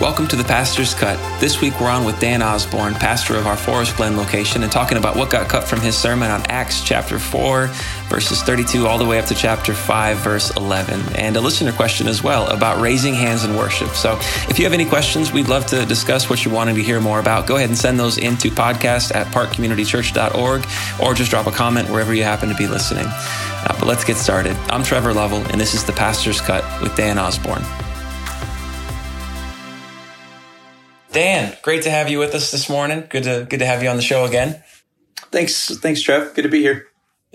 Welcome to the Pastor's Cut. This week we're on with Dan Osborn, pastor of our Forest Glen location, and talking about what got cut from his sermon on Acts chapter 4, verses 32 all the way up to chapter 5, verse 11, and a listener question as well about raising hands in worship. So if you have any questions, we'd love to discuss what you're wanting to hear more about. Go ahead and send those into podcast at parkcommunitychurch.org or just drop a comment wherever you happen to be listening. Uh, but let's get started. I'm Trevor Lovell, and this is the Pastor's Cut with Dan Osborn. Dan, great to have you with us this morning. Good to good to have you on the show again. Thanks, thanks, Trev. Good to be here.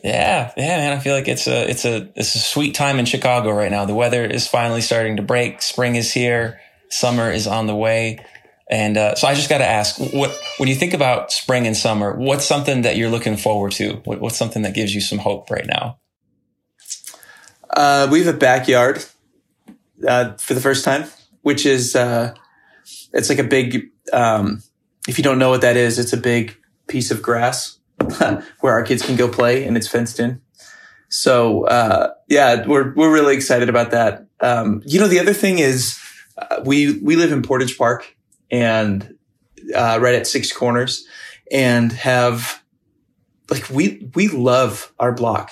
Yeah, yeah, man. I feel like it's a it's a it's a sweet time in Chicago right now. The weather is finally starting to break. Spring is here. Summer is on the way. And uh, so I just got to ask, what when you think about spring and summer, what's something that you're looking forward to? What, what's something that gives you some hope right now? Uh, we have a backyard uh, for the first time, which is uh, it's like a big, um, if you don't know what that is, it's a big piece of grass where our kids can go play and it's fenced in. So, uh, yeah, we're, we're really excited about that. Um, you know, the other thing is, uh, we, we live in Portage Park and, uh, right at Six Corners and have, like, we, we love our block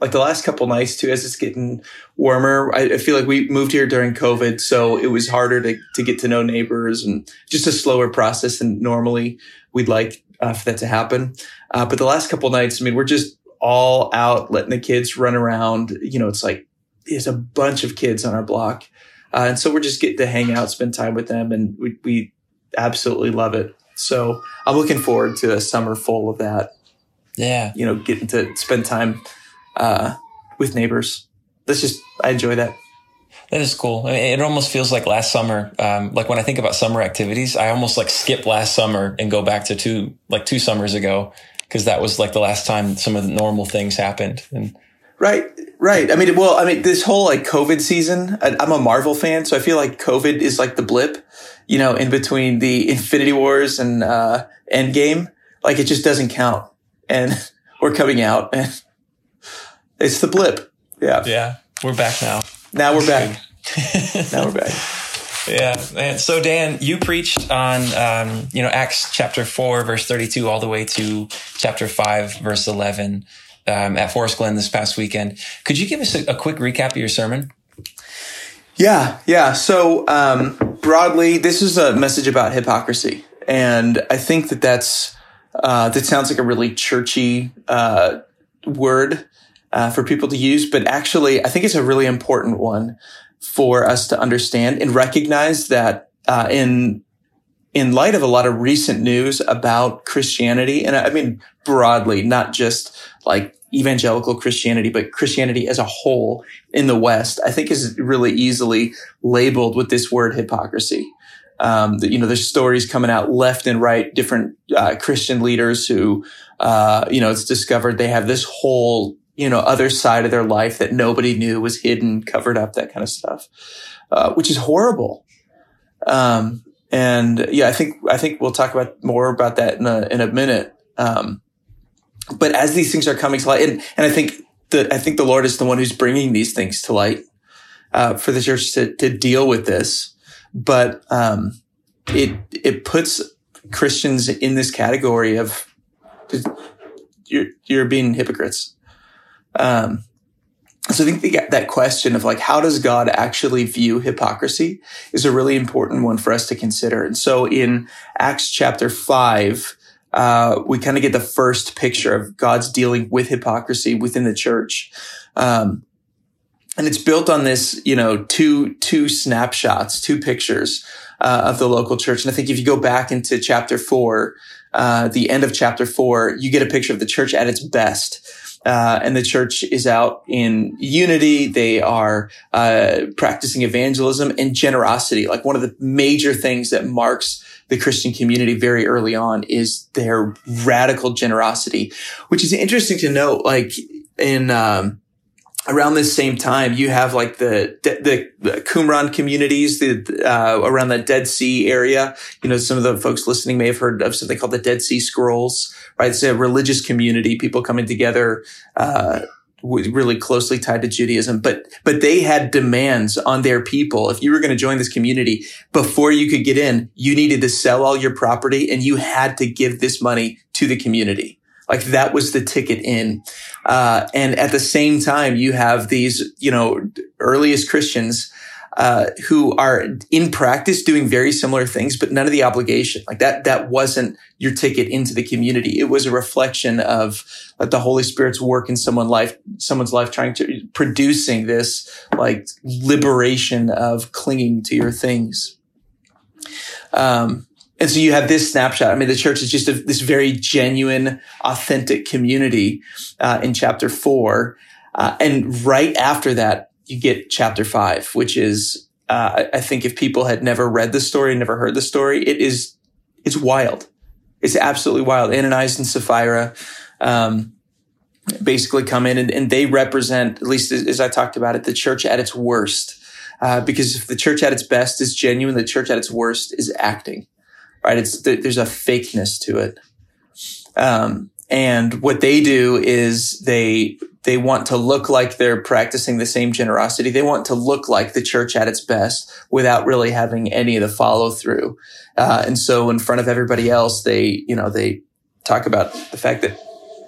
like the last couple nights too, as it's getting warmer. I, I, feel like we moved here during COVID, so it was harder to, to get to know neighbors and just a slower process than normally we'd like uh, for that to happen. Uh, but the last couple nights, I mean, we're just all out letting the kids run around. You know, it's like there's a bunch of kids on our block. Uh, and so we're just getting to hang out, spend time with them, and we, we absolutely love it. So I'm looking forward to a summer full of that. Yeah. You know, getting to spend time uh, with neighbors. That's just, I enjoy that. That is cool. I mean, it almost feels like last summer. Um, like when I think about summer activities, I almost like skip last summer and go back to two, like two summers ago, because that was like the last time some of the normal things happened. And right, right. I mean, well, I mean, this whole like COVID season, I, I'm a Marvel fan, so I feel like COVID is like the blip, you know, in between the Infinity Wars and uh, Endgame. Like it just doesn't count, and we're coming out and it's the blip. Yeah. Yeah. We're back now. Now we're back. now we're back. Yeah, man. So Dan, you preached on um, you know Acts chapter four, verse thirty-two, all the way to chapter five, verse eleven, um, at Forest Glen this past weekend. Could you give us a, a quick recap of your sermon? Yeah, yeah. So um, broadly, this is a message about hypocrisy, and I think that that's uh, that sounds like a really churchy uh, word uh, for people to use, but actually, I think it's a really important one for us to understand and recognize that uh, in in light of a lot of recent news about Christianity, and I mean broadly, not just like evangelical Christianity, but Christianity as a whole in the West, I think is really easily labeled with this word hypocrisy. Um, you know, there's stories coming out left and right, different uh, Christian leaders who, uh, you know, it's discovered they have this whole you know, other side of their life that nobody knew was hidden, covered up, that kind of stuff, uh, which is horrible. Um, and yeah, I think, I think we'll talk about more about that in a, in a minute. Um, but as these things are coming to light, and, and I think that, I think the Lord is the one who's bringing these things to light, uh, for the church to, to deal with this. But, um, it, it puts Christians in this category of you're, you're being hypocrites. Um, so I think the, that question of like, how does God actually view hypocrisy is a really important one for us to consider. And so in Acts chapter five, uh, we kind of get the first picture of God's dealing with hypocrisy within the church. Um, and it's built on this, you know, two, two snapshots, two pictures, uh, of the local church. And I think if you go back into chapter four, uh, the end of chapter four, you get a picture of the church at its best. Uh, and the church is out in unity. They are uh, practicing evangelism and generosity. Like one of the major things that marks the Christian community very early on is their radical generosity, which is interesting to note. Like in um, around this same time, you have like the the, the Qumran communities, the uh, around the Dead Sea area. You know, some of the folks listening may have heard of something called the Dead Sea Scrolls, right? It's a religious community, people coming together uh, really closely tied to Judaism, but, but they had demands on their people. If you were going to join this community before you could get in, you needed to sell all your property and you had to give this money to the community. Like that was the ticket in. Uh, and at the same time, you have these, you know, earliest Christians uh, who are in practice doing very similar things, but none of the obligation. Like that, that wasn't your ticket into the community. It was a reflection of like, the Holy Spirit's work in someone life, someone's life, trying to producing this like liberation of clinging to your things. Um, and so you have this snapshot. I mean, the church is just a, this very genuine, authentic community uh, in chapter four. Uh, and right after that, you get chapter five, which is, uh, I think if people had never read the story, and never heard the story, it is, it's wild. It's absolutely wild. Ananias and Sapphira, um, basically come in and, and, they represent, at least as, I talked about it, the church at its worst. Uh, because if the church at its best is genuine, the church at its worst is acting, right? It's, there's a fakeness to it. Um, and what they do is they they want to look like they're practicing the same generosity. They want to look like the church at its best without really having any of the follow through. Uh, and so in front of everybody else, they, you know, they talk about the fact that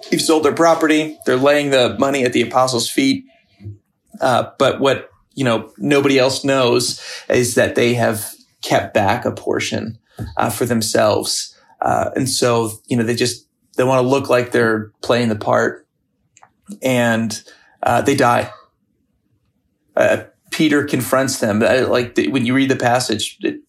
they've sold their property. They're laying the money at the apostles' feet. Uh, but what, you know, nobody else knows is that they have kept back a portion, uh, for themselves. Uh, and so, you know, they just, they want to look like they're playing the part and uh, they die. Uh, Peter confronts them. Uh, like the, when you read the passage, it,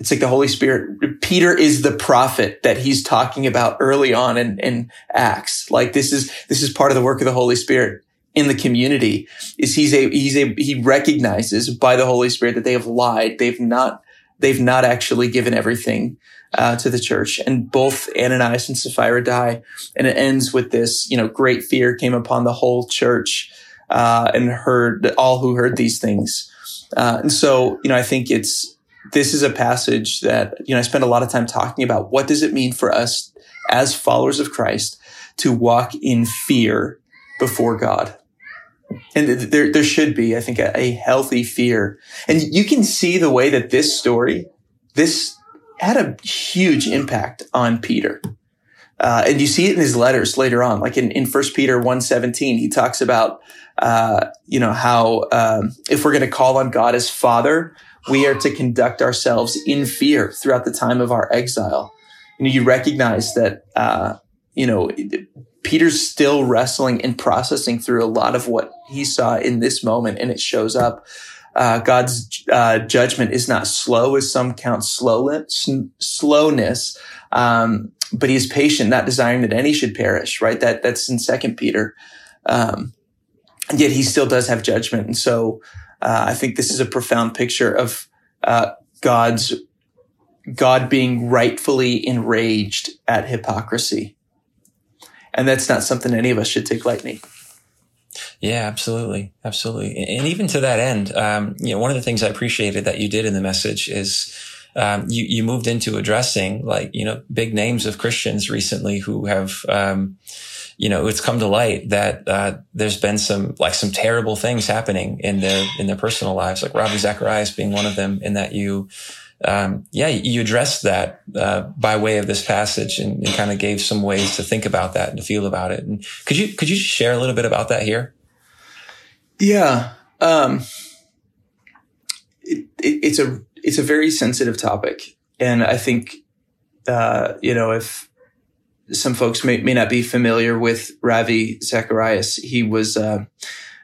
it's like the Holy Spirit. Peter is the prophet that he's talking about early on in, in Acts. Like this is this is part of the work of the Holy Spirit in the community. Is he's a he's a he recognizes by the Holy Spirit that they have lied. They've not they've not actually given everything uh, to the church. And both Ananias and Sapphira die. And it ends with this, you know, great fear came upon the whole church uh, and heard all who heard these things. Uh, and so, you know, I think it's this is a passage that you know I spend a lot of time talking about. What does it mean for us as followers of Christ to walk in fear before God? And there, there should be, I think, a, a healthy fear. And you can see the way that this story, this had a huge impact on Peter. Uh, and you see it in his letters later on, like in, in First Peter 117, he talks about, uh, you know, how, um, if we're going to call on God as father, we are to conduct ourselves in fear throughout the time of our exile. You know, you recognize that, uh, you know, Peter's still wrestling and processing through a lot of what he saw in this moment, and it shows up uh, God's uh, judgment is not slow, as some count slowness, slowness, um, but He is patient, not desiring that any should perish. Right? That that's in Second Peter. Um, and yet He still does have judgment, and so uh, I think this is a profound picture of uh, God's God being rightfully enraged at hypocrisy, and that's not something any of us should take lightly. Yeah, absolutely, absolutely, and even to that end, um, you know, one of the things I appreciated that you did in the message is um, you you moved into addressing like you know big names of Christians recently who have. Um, you know, it's come to light that uh, there's been some like some terrible things happening in their in their personal lives, like Ravi Zacharias being one of them. In that you, um, yeah, you addressed that uh, by way of this passage and, and kind of gave some ways to think about that and to feel about it. And could you could you share a little bit about that here? Yeah. Um, it, it, it's a, it's a very sensitive topic. And I think, uh, you know, if some folks may, may not be familiar with Ravi Zacharias, he was, uh,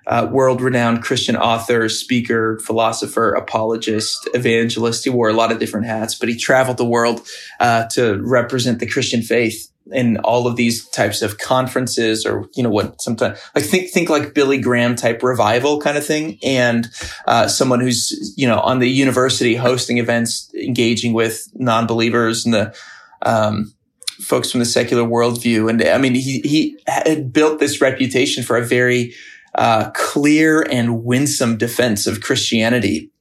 uh, world renowned Christian author, speaker, philosopher, apologist, evangelist. He wore a lot of different hats, but he traveled the world uh, to represent the Christian faith in all of these types of conferences or you know what sometimes like think think like Billy Graham type revival kind of thing and uh, someone who's you know on the university hosting events engaging with non-believers and the um, folks from the secular worldview and I mean he he had built this reputation for a very uh, clear and winsome defense of Christianity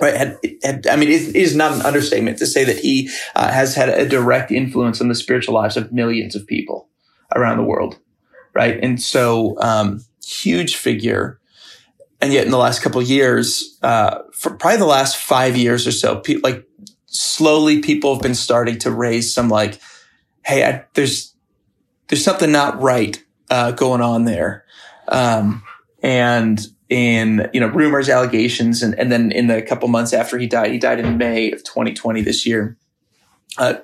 Right. Had, had, I mean, it is not an understatement to say that he uh, has had a direct influence on the spiritual lives of millions of people around the world. Right. And so, um, huge figure. And yet in the last couple years, uh, for probably the last five years or so, pe- like slowly people have been starting to raise some like, Hey, I, there's, there's something not right, uh, going on there. Um, and in, you know, rumors, allegations. And, and then in the couple months after he died, he died in May of 2020 this year. Uh,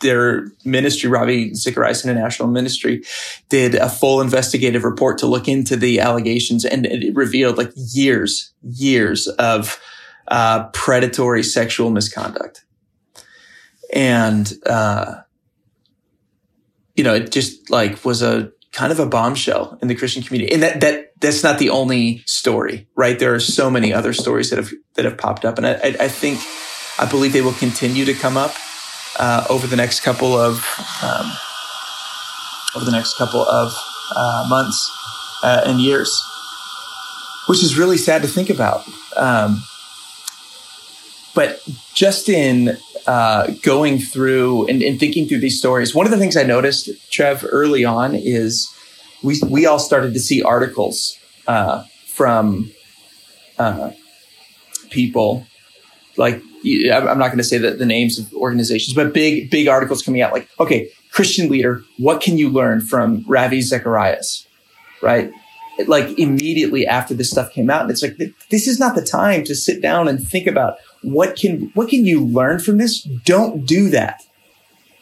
their ministry, Ravi Zacharias International Ministry, did a full investigative report to look into the allegations, and it revealed like years, years of uh, predatory sexual misconduct, and uh, you know, it just like was a kind of a bombshell in the Christian community, and that that that's not the only story, right? There are so many other stories that have that have popped up, and I, I, think I believe they will continue to come up uh, over the next couple of um, over the next couple of uh, months uh, and years, which is really sad to think about. Um, but just in uh, going through and, and, thinking through these stories, one of the things I noticed, Trev, early on is we we all started to see articles uh, from uh, people like I'm not going to say the, the names of organizations, but big, big articles coming out like, okay, Christian leader, what can you learn from Ravi Zacharias? Right? Like immediately after this stuff came out. And it's like, this is not the time to sit down and think about what can, what can you learn from this? Don't do that.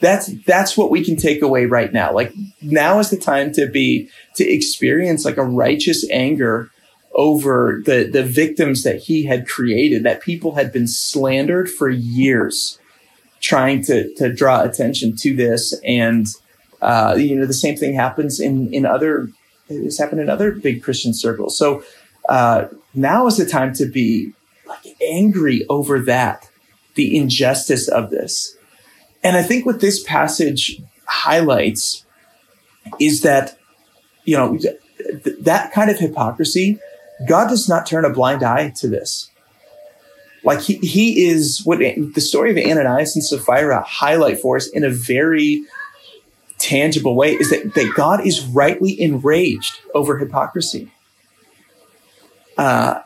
That's, that's what we can take away right now. Like now is the time to be, to experience like a righteous anger over the, the victims that he had created, that people had been slandered for years, trying to, to draw attention to this. And, uh, you know, the same thing happens in, in other, it's happened in other big Christian circles. So, uh, now is the time to be like angry over that, the injustice of this. And I think what this passage highlights is that, you know, th- that kind of hypocrisy God does not turn a blind eye to this. Like he, he is what the story of Ananias and Sapphira highlight for us in a very tangible way is that, that God is rightly enraged over hypocrisy. Uh,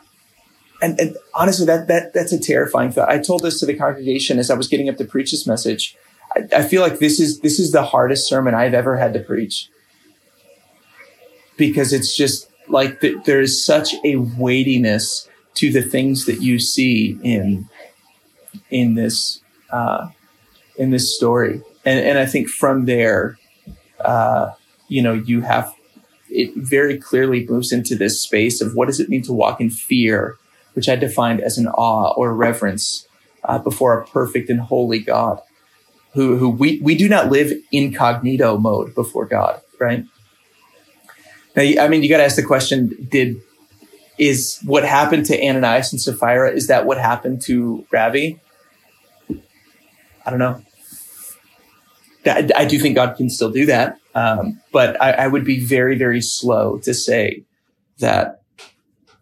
and, and honestly, that, that, that's a terrifying thought. I told this to the congregation as I was getting up to preach this message. I, I feel like this is, this is the hardest sermon I've ever had to preach because it's just, like th- there is such a weightiness to the things that you see in in this uh, in this story, and and I think from there, uh, you know, you have it very clearly moves into this space of what does it mean to walk in fear, which I defined as an awe or reverence uh, before a perfect and holy God, who who we we do not live incognito mode before God, right? Now, I mean, you got to ask the question: Did is what happened to Ananias and Sapphira? Is that what happened to Ravi? I don't know. I do think God can still do that, um, but I, I, would be very, very slow to say that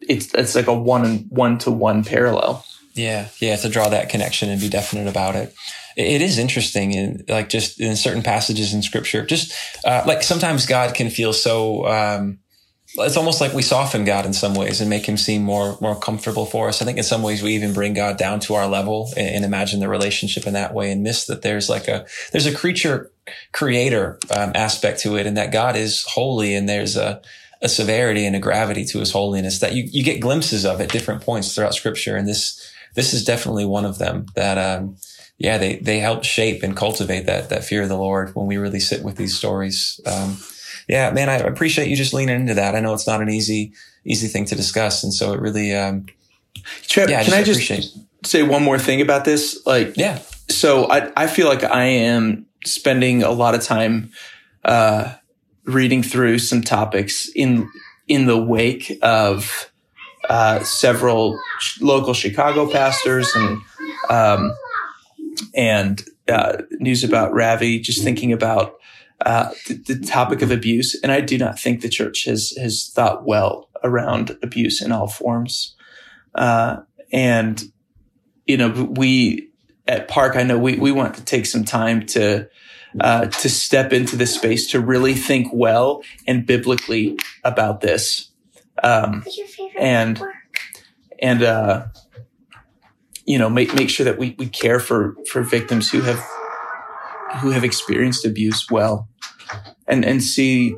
it's it's like a one one to one parallel. Yeah, yeah, to draw that connection and be definite about it it is interesting in like just in certain passages in scripture. Just uh, like sometimes god can feel so um, it's almost like we soften god in some ways and make him seem more more comfortable for us. I think in some ways we even bring god down to our level and, and imagine the relationship in that way and miss that there's like a there's a creature creator um, aspect to it and that god is holy and there's a a severity and a gravity to his holiness that you, you get glimpses of at different points throughout scripture and this this is definitely one of them that um, yeah, they, they help shape and cultivate that, that fear of the Lord when we really sit with these stories. Um, yeah, man, I appreciate you just leaning into that. I know it's not an easy, easy thing to discuss. And so it really, um, Trev, yeah, can I just say one more thing about this? Like, yeah. So I, I feel like I am spending a lot of time, uh, reading through some topics in, in the wake of, uh, several local Chicago pastors and, um, and uh, news about Ravi, just thinking about uh, the, the, topic of abuse. And I do not think the church has has thought well around abuse in all forms. Uh, and you know, we at Park, I know we we want to take some time to uh, to step into this space to really think well and biblically about this. Um, and and uh, you know make make sure that we we care for for victims who have who have experienced abuse well, and and see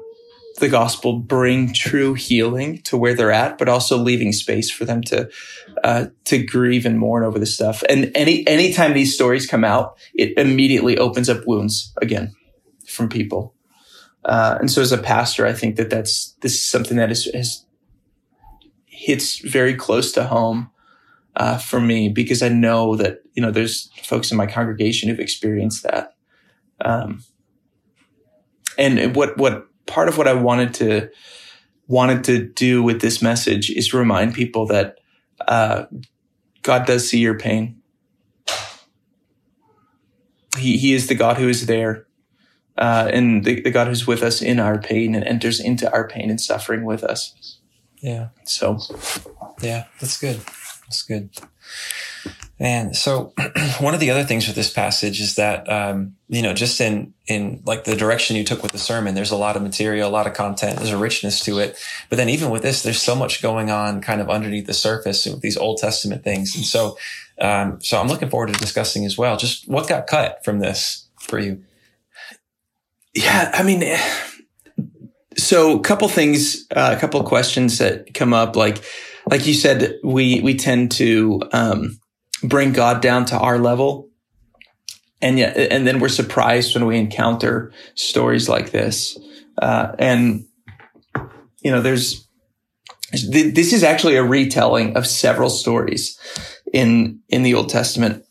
the gospel bring true healing to where they're at, but also leaving space for them to uh, to grieve and mourn over the stuff. And any anytime these stories come out, it immediately opens up wounds again from people. Uh, and so, as a pastor, I think that that's this is something that is, is hits very close to home uh, for me because I know that you know there's folks in my congregation who've experienced that. Um, and what what part of what I wanted to wanted to do with this message is remind people that uh, God does see your pain. He He is the God who is there, uh, and the, the God who's with us in our pain and enters into our pain and suffering with us. Yeah. So, yeah, that's good. That's good. And so one of the other things with this passage is that, um, you know, just in, in like the direction you took with the sermon, there's a lot of material, a lot of content, there's a richness to it. But then even with this, there's so much going on kind of underneath the surface with these Old Testament things. And so, um, so I'm looking forward to discussing as well, just what got cut from this for you. Yeah. I mean, so a couple things, uh, a couple questions that come up, like, like you said, we, we tend to, um, bring God down to our level. And yet, and then we're surprised when we encounter stories like this. Uh, and, you know, there's, this is actually a retelling of several stories in, in the Old Testament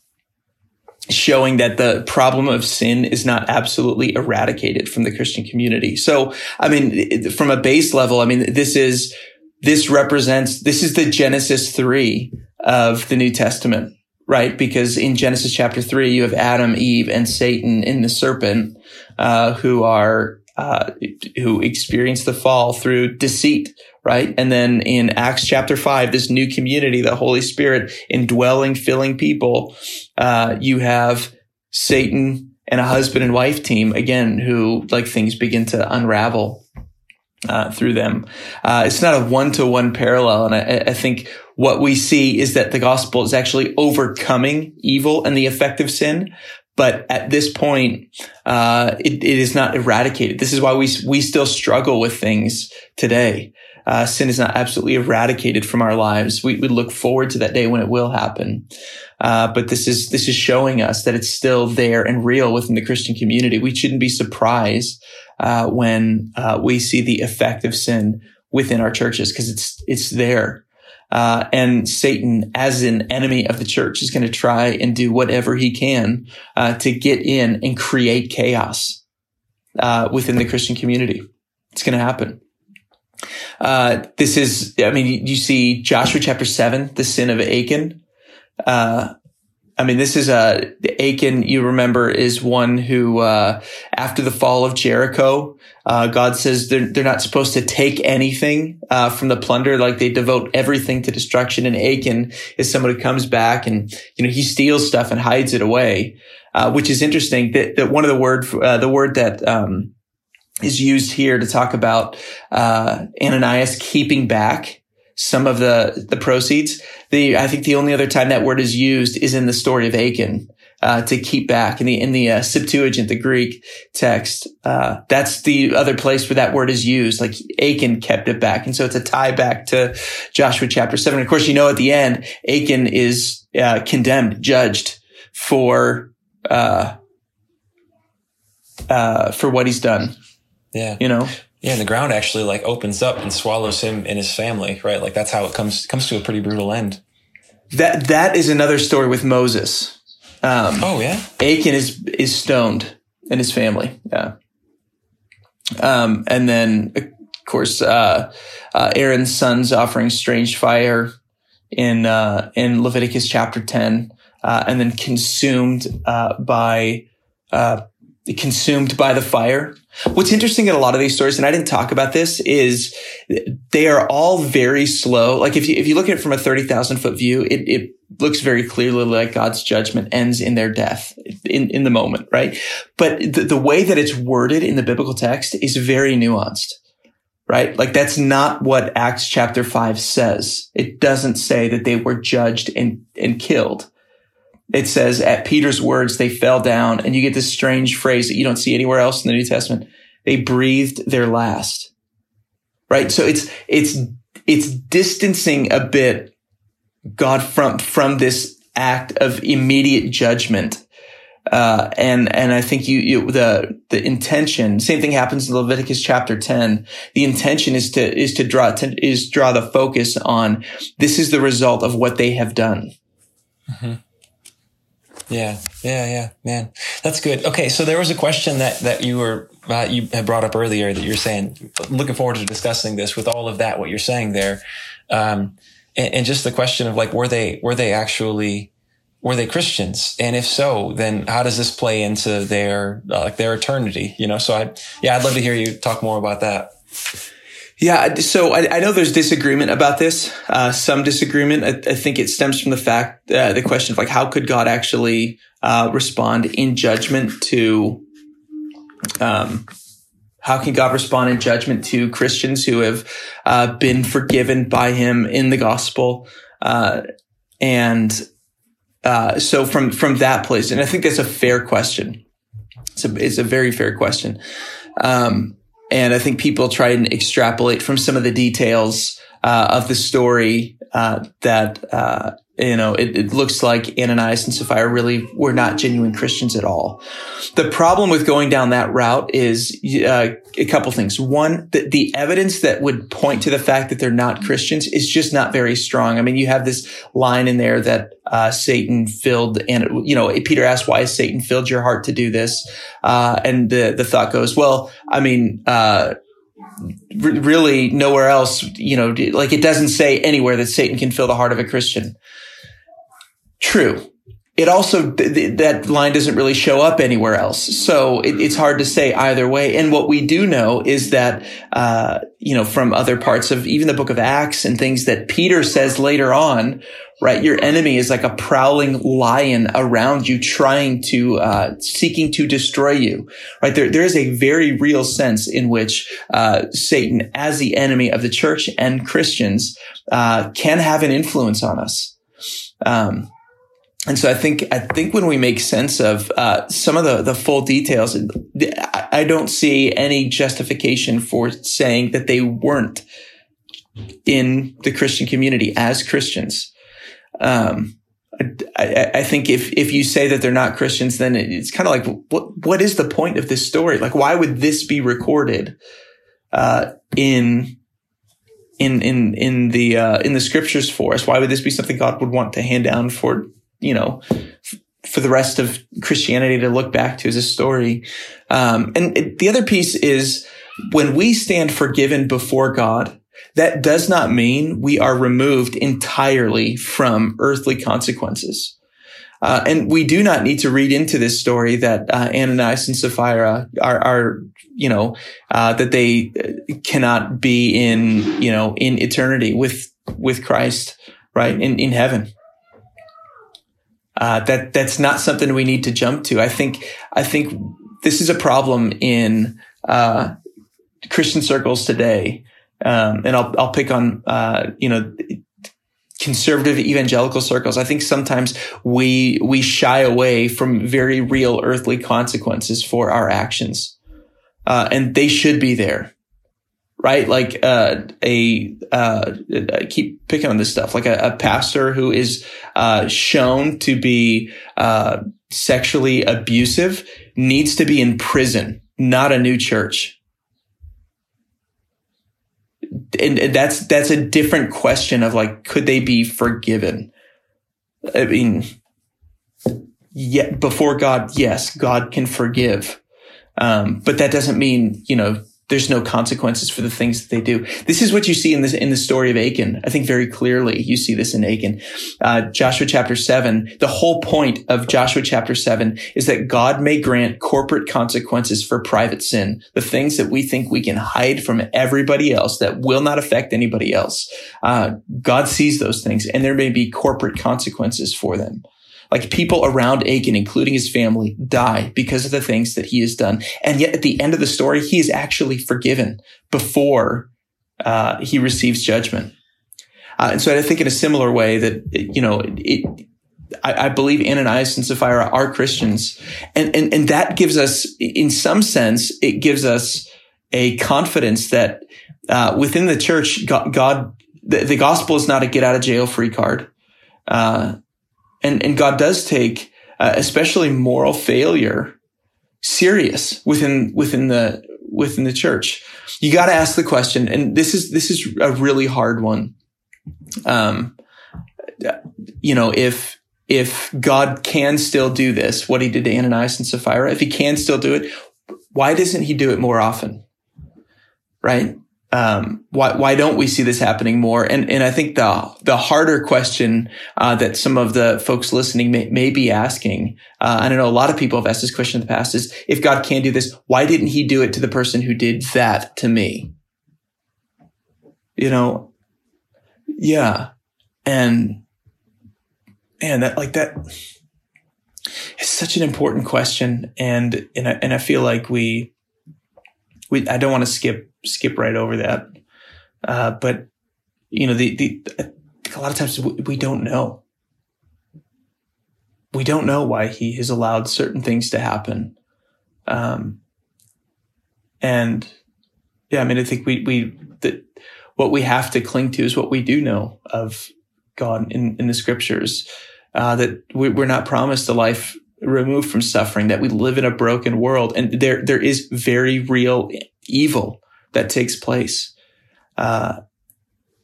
showing that the problem of sin is not absolutely eradicated from the Christian community. So, I mean, from a base level, I mean, this is, this represents, this is the Genesis 3 of the New Testament right? Because in Genesis chapter three, you have Adam, Eve, and Satan in the serpent, uh, who are, uh, who experience the fall through deceit, right? And then in Acts chapter five, this new community, the Holy Spirit indwelling, filling people, uh, you have Satan and a husband and wife team again, who like things begin to unravel. Uh, through them. Uh, it's not a one to one parallel. And I, I, think what we see is that the gospel is actually overcoming evil and the effect of sin. But at this point, uh, it, it is not eradicated. This is why we, we still struggle with things today. Uh, sin is not absolutely eradicated from our lives. We, we look forward to that day when it will happen. Uh, but this is, this is showing us that it's still there and real within the Christian community. We shouldn't be surprised, uh, when, uh, we see the effect of sin within our churches because it's, it's there. Uh, and Satan, as an enemy of the church, is going to try and do whatever he can uh, to get in and create chaos uh, within the Christian community. It's going to happen. Uh, this is, I mean, you see Joshua chapter seven, the sin of Achan. Uh, I mean, this is a Achan. You remember is one who, uh, after the fall of Jericho, uh, God says they're they're not supposed to take anything uh, from the plunder. Like they devote everything to destruction. And Achan is someone who comes back and you know he steals stuff and hides it away, uh, which is interesting. That, that one of the word uh, the word that um, is used here to talk about uh, Ananias keeping back some of the the proceeds. The I think the only other time that word is used is in the story of Achan. Uh, to keep back in the in the uh, Septuagint, the Greek text, uh, that's the other place where that word is used. Like Achan kept it back, and so it's a tie back to Joshua chapter seven. Of course, you know at the end, Achan is uh, condemned, judged for uh, uh, for what he's done. Yeah, you know, yeah, and the ground actually like opens up and swallows him and his family, right? Like that's how it comes comes to a pretty brutal end. That that is another story with Moses. Um, oh yeah, Achan is is stoned and his family. Yeah, um, and then of course uh, uh, Aaron's sons offering strange fire in uh, in Leviticus chapter ten, uh, and then consumed uh, by uh, consumed by the fire. What's interesting in a lot of these stories, and I didn't talk about this, is they are all very slow. Like if you, if you look at it from a 30,000 foot view, it, it looks very clearly like God's judgment ends in their death in, in the moment, right? But the, the way that it's worded in the biblical text is very nuanced. right? Like that's not what Acts chapter five says. It doesn't say that they were judged and, and killed. It says at Peter's words, they fell down and you get this strange phrase that you don't see anywhere else in the New Testament. They breathed their last, right? So it's, it's, it's distancing a bit God from, from this act of immediate judgment uh, and, and I think you, you, the, the intention, same thing happens in Leviticus chapter 10. The intention is to, is to draw, to, is draw the focus on this is the result of what they have done. Mm-hmm. Yeah, yeah, yeah, man, that's good. Okay, so there was a question that that you were uh, you had brought up earlier that you're saying. Looking forward to discussing this with all of that what you're saying there, um, and, and just the question of like were they were they actually were they Christians? And if so, then how does this play into their uh, like their eternity? You know, so I yeah, I'd love to hear you talk more about that. Yeah, so I, I know there's disagreement about this. Uh, some disagreement. I, I, think it stems from the fact uh, the question of like how could God actually uh, respond in judgment to um, how can God respond in judgment to Christians who have uh, been forgiven by Him in the gospel? Uh, and uh, so from from that place, and I think that's a fair question. It's a it's a very fair question, um, and I think people try and extrapolate from some of the details uh, of the story uh, that uh, you know, it, it, looks like Ananias and Sapphira really were not genuine Christians at all. The problem with going down that route is uh, a couple things. One, the, the evidence that would point to the fact that they're not Christians is just not very strong. I mean, you have this line in there that uh, Satan filled, and you know, Peter asked, "Why Satan filled your heart to do this?" Uh, and the the thought goes, "Well, I mean." Uh, really nowhere else, you know, like it doesn't say anywhere that Satan can fill the heart of a Christian. True. It also, th- that line doesn't really show up anywhere else. So it, it's hard to say either way. And what we do know is that, uh, you know, from other parts of even the book of Acts and things that Peter says later on, right? Your enemy is like a prowling lion around you trying to, uh, seeking to destroy you, right? There, there is a very real sense in which, uh, Satan as the enemy of the church and Christians, uh, can have an influence on us. Um, and so I think I think when we make sense of uh, some of the the full details, I don't see any justification for saying that they weren't in the Christian community as Christians. Um, I, I, think if if you say that they're not Christians, then it's kind of like what what is the point of this story? Like, why would this be recorded uh, in in in in the uh, in the scriptures for us? Why would this be something God would want to hand down for you know, for the rest of Christianity to look back to as a story. Um, and it, the other piece is when we stand forgiven before God, that does not mean we are removed entirely from earthly consequences. Uh, and we do not need to read into this story that uh, Ananias and Sapphira are, are you know, uh, that they cannot be in, you know, in eternity with with Christ, right in in heaven uh, that that's not something we need to jump to. I think I think this is a problem in uh, Christian circles today, um, and I'll I'll pick on uh, you know conservative evangelical circles. I think sometimes we we shy away from very real earthly consequences for our actions, uh, and they should be there right? Like uh, a uh, I keep picking on this stuff, like a, a pastor who is uh, shown to be uh, sexually abusive needs to be in prison, not a new church. And, and that's that's a different question of like, could they be forgiven? I mean, yet before God, yes, God can forgive. Um, but that doesn't mean, you know, there's no consequences for the things that they do. This is what you see in this in the story of Achan. I think very clearly you see this in Achan. Uh, Joshua chapter seven. The whole point of Joshua chapter seven is that God may grant corporate consequences for private sin, the things that we think we can hide from everybody else that will not affect anybody else. Uh, God sees those things, and there may be corporate consequences for them. Like people around Achan, including his family, die because of the things that he has done. And yet at the end of the story, he is actually forgiven before uh, he receives judgment. Uh, and so I think in a similar way that, you know, it, I, I, believe Ananias and Sapphira are Christians. And, and, and that gives us, in some sense, it gives us a confidence that, uh, within the church, God, God the, the, gospel is not a get out of jail free card. Uh, and, and God does take, uh, especially moral failure serious within, within the, within the church. You got to ask the question. And this is, this is a really hard one. Um, you know, if, if God can still do this, what he did to Ananias and Sapphira, if he can still do it, why doesn't he do it more often? Right? Um, why why don't we see this happening more? And and I think the the harder question uh, that some of the folks listening may, may be asking, uh, and I don't know, a lot of people have asked this question in the past: is if God can do this, why didn't He do it to the person who did that to me? You know, yeah, and and that like that it's such an important question and and I, and I feel like we we I don't want to skip skip right over that. Uh, but you know the the a lot of times we, don't know. We don't know why he has allowed certain things to happen. Um and yeah i mean i think we we that what we have to cling to is what we do know of God in, in the scriptures, uh, that we, we're not promised a life removed from suffering, that we live in a broken world. And there, there is very real evil that takes place. Uh,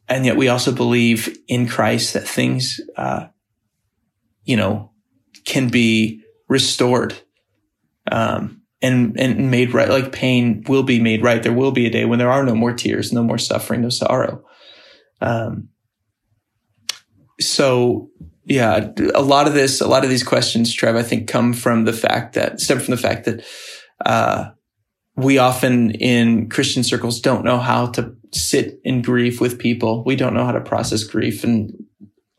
and yet we also believe in Christ that things, uh, you know, can be restored, um, and, and made right. Like pain will be made right. There will be a day when there are no more tears, no more suffering, no sorrow. Um, so yeah, a lot of this, a lot of these questions, Trev, I think come from the fact that stem from the fact that, uh, we often in Christian circles don't know how to sit in grief with people. We don't know how to process grief. And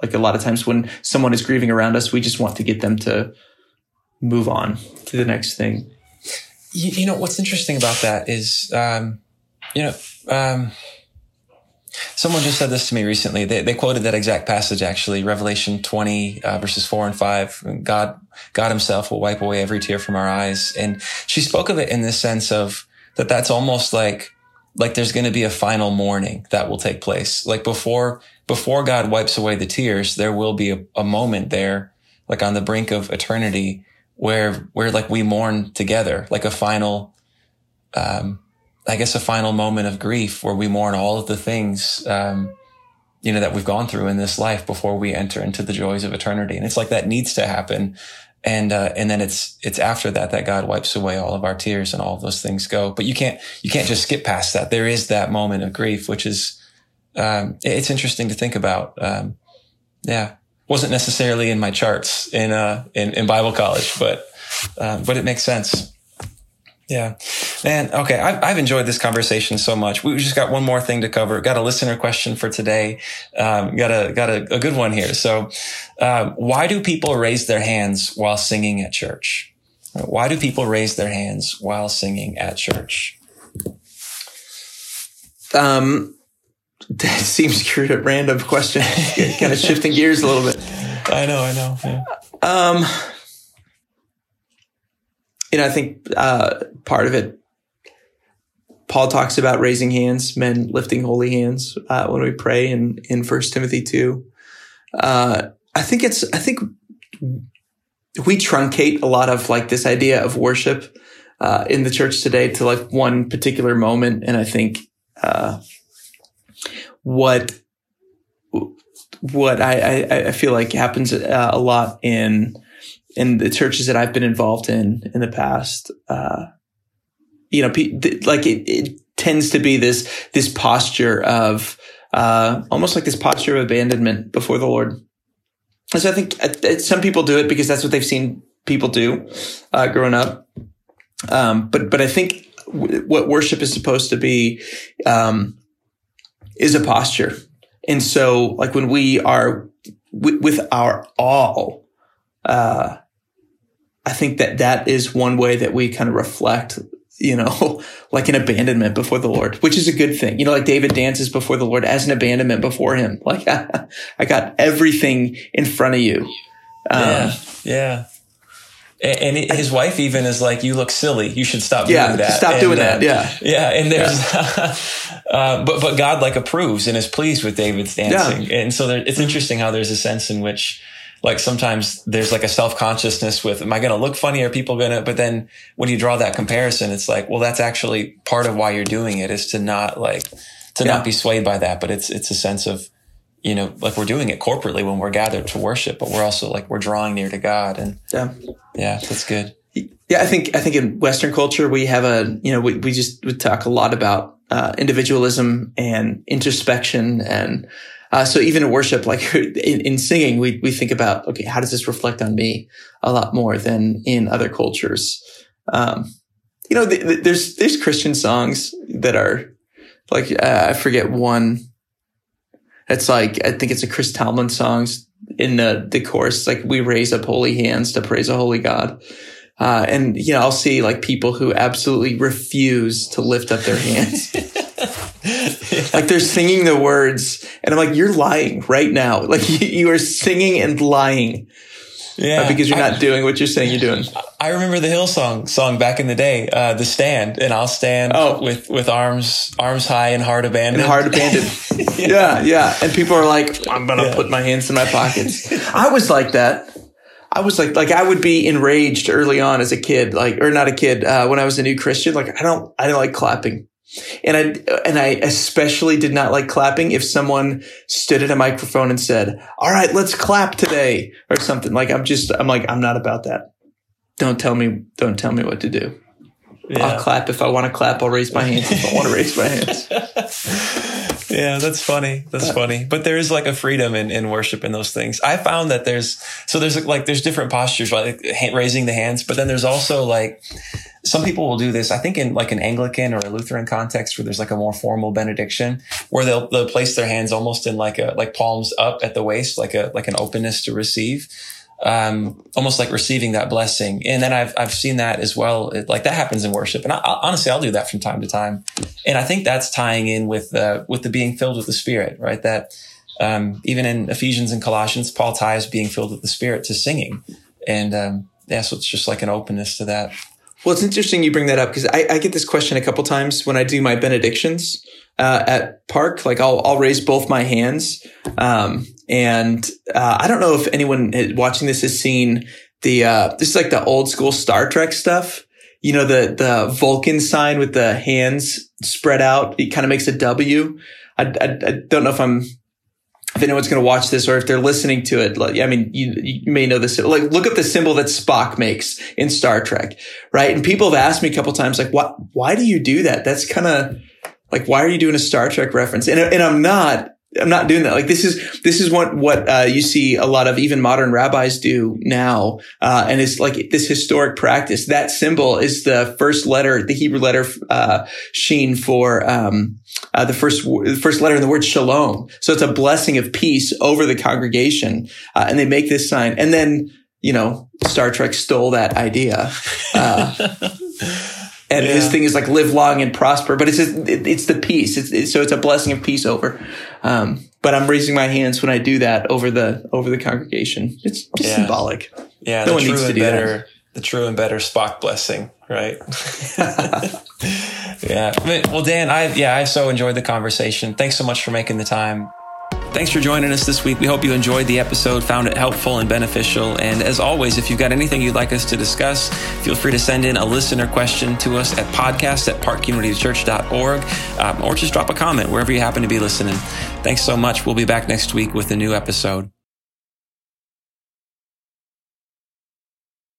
like a lot of times when someone is grieving around us, we just want to get them to move on to the next thing. You, you know, what's interesting about that is, um, you know, um, Someone just said this to me recently. They, they quoted that exact passage, actually, Revelation 20, uh, verses 4 and 5. God, God himself will wipe away every tear from our eyes. And she spoke of it in the sense of that that's almost like, like there's going to be a final mourning that will take place. Like before, before God wipes away the tears, there will be a, a moment there, like on the brink of eternity where, where like we mourn together, like a final, um, I guess a final moment of grief where we mourn all of the things, um, you know, that we've gone through in this life before we enter into the joys of eternity. And it's like that needs to happen. And, uh, and then it's, it's after that that God wipes away all of our tears and all of those things go. But you can't, you can't just skip past that. There is that moment of grief, which is, um, it's interesting to think about. Um, yeah. Wasn't necessarily in my charts in, uh, in, in Bible college, but, uh, but it makes sense. Yeah, man. Okay, I've, I've enjoyed this conversation so much. We just got one more thing to cover. Got a listener question for today. Um, got a got a, a, good one here. So, um, why do people raise their hands while singing at church? Why do people raise their hands while singing at church? Um, that seems a random question. kind of shifting gears a little bit. I know. I know. Yeah. Um you know, I think uh, part of it, Paul talks about raising hands, men lifting holy hands uh, when we pray in in First Timothy two. Uh, I think it's I think we truncate a lot of like this idea of worship uh, in the church today to like one particular moment, and I think uh, what what I, I, I feel like happens uh, a lot in in the churches that I've been involved in in the past, uh, you know, like it, it, tends to be this this posture of uh, almost like this posture of abandonment before the Lord. And so I think uh, some people do it because that's what they've seen people do uh, growing up. Um, but but I think w- what worship is supposed to be um, is a posture. And so, like when we are w- with our all, uh, I think that that is one way that we kind of reflect, you know, like an abandonment before the Lord, which is a good thing. You know, like David dances before the Lord as an abandonment before him. Like I got everything in front of you. Um, yeah. Yeah. And his wife even is like, "You look silly. You should stop yeah, doing that. Stop and, doing that. Yeah, yeah." And there's, yeah. uh, but but God like approves and is pleased with David's dancing, yeah. and so there, it's interesting how there's a sense in which, like sometimes there's like a self consciousness with, "Am I going to look funny? Are people going to?" But then when you draw that comparison, it's like, well, that's actually part of why you're doing it is to not like to yeah. not be swayed by that, but it's it's a sense of you know, like we're doing it corporately when we're gathered to worship, but we're also like we're drawing near to God, and yeah, yeah, that's good. Yeah, I think I think in Western culture we have a you know we we just we talk a lot about uh, individualism and introspection, and uh, so even in worship, like in, in, singing, we we think about okay, how does this reflect on me a lot more than in other cultures. Um, you know, th- th- there's there's Christian songs that are like uh, I forget one it's like, I think it's a Chris Tomlin songs in the, the chorus. Like, we raise up holy hands to praise a holy God. Uh, and, you know, I'll see like people who absolutely refuse to lift up their hands. Like they're singing the words and I'm like, you're lying right now. Like you, you are singing and lying. Yeah, uh, because you're not I, doing what you're saying you're doing. I remember the Hillsong song song back in the day, uh, the stand, and I'll stand oh. with with arms arms high and heart abandoned. And heart abandoned. yeah. yeah, yeah. And people are like, I'm gonna yeah. put my hands in my pockets. I was like that. I was like, like I would be enraged early on as a kid, like, or not a kid, uh, when I was a new Christian. Like, I don't, I don't like clapping. And I, and I especially did not like clapping if someone stood at a microphone and said, all right, let's clap today or something. Like I'm just, I'm like, I'm not about that. Don't tell me, don't tell me what to do. Yeah. I'll clap if I want to clap. I'll raise my hands if I want to raise my hands. yeah, that's funny. That's funny. But there is like a freedom in, in worship in those things. I found that there's, so there's like, there's different postures, like raising the hands, but then there's also like, some people will do this. I think in like an Anglican or a Lutheran context where there's like a more formal benediction where they'll, they'll place their hands almost in like a, like palms up at the waist, like a, like an openness to receive. Um, almost like receiving that blessing. And then I've, I've seen that as well. It, like that happens in worship. And I, I, honestly, I'll do that from time to time. And I think that's tying in with, uh, with the being filled with the spirit, right? That, um, even in Ephesians and Colossians, Paul ties being filled with the spirit to singing. And, um, yeah, so just like an openness to that. Well, it's interesting you bring that up because I, I, get this question a couple times when I do my benedictions uh, at Park. Like I'll I'll raise both my hands, um, and uh, I don't know if anyone watching this has seen the uh, this is like the old school Star Trek stuff. You know the the Vulcan sign with the hands spread out. It kind of makes a W. I, I, I don't know if I'm if anyone's going to watch this or if they're listening to it, like, I mean, you, you may know this. Like, look at the symbol that Spock makes in Star Trek, right? And people have asked me a couple times, like, what, why do you do that? That's kind of like, why are you doing a Star Trek reference? And, and I'm not, I'm not doing that. Like this is this is what what uh, you see a lot of even modern rabbis do now, uh, and it's like this historic practice. That symbol is the first letter, the Hebrew letter uh, sheen for um, uh, the first the first letter in the word shalom. So it's a blessing of peace over the congregation, uh, and they make this sign, and then you know Star Trek stole that idea. And yeah. his thing is like live long and prosper, but it's it's the peace. It's, it's, so it's a blessing of peace over. Um, but I'm raising my hands when I do that over the over the congregation. It's just yeah. symbolic. Yeah, no one needs to do better, that. The true and better Spock blessing, right? yeah. Well, Dan, I yeah, I so enjoyed the conversation. Thanks so much for making the time. Thanks for joining us this week. We hope you enjoyed the episode, found it helpful and beneficial. And as always, if you've got anything you'd like us to discuss, feel free to send in a listener question to us at podcast at parkunitychurch.org um, or just drop a comment wherever you happen to be listening. Thanks so much. We'll be back next week with a new episode.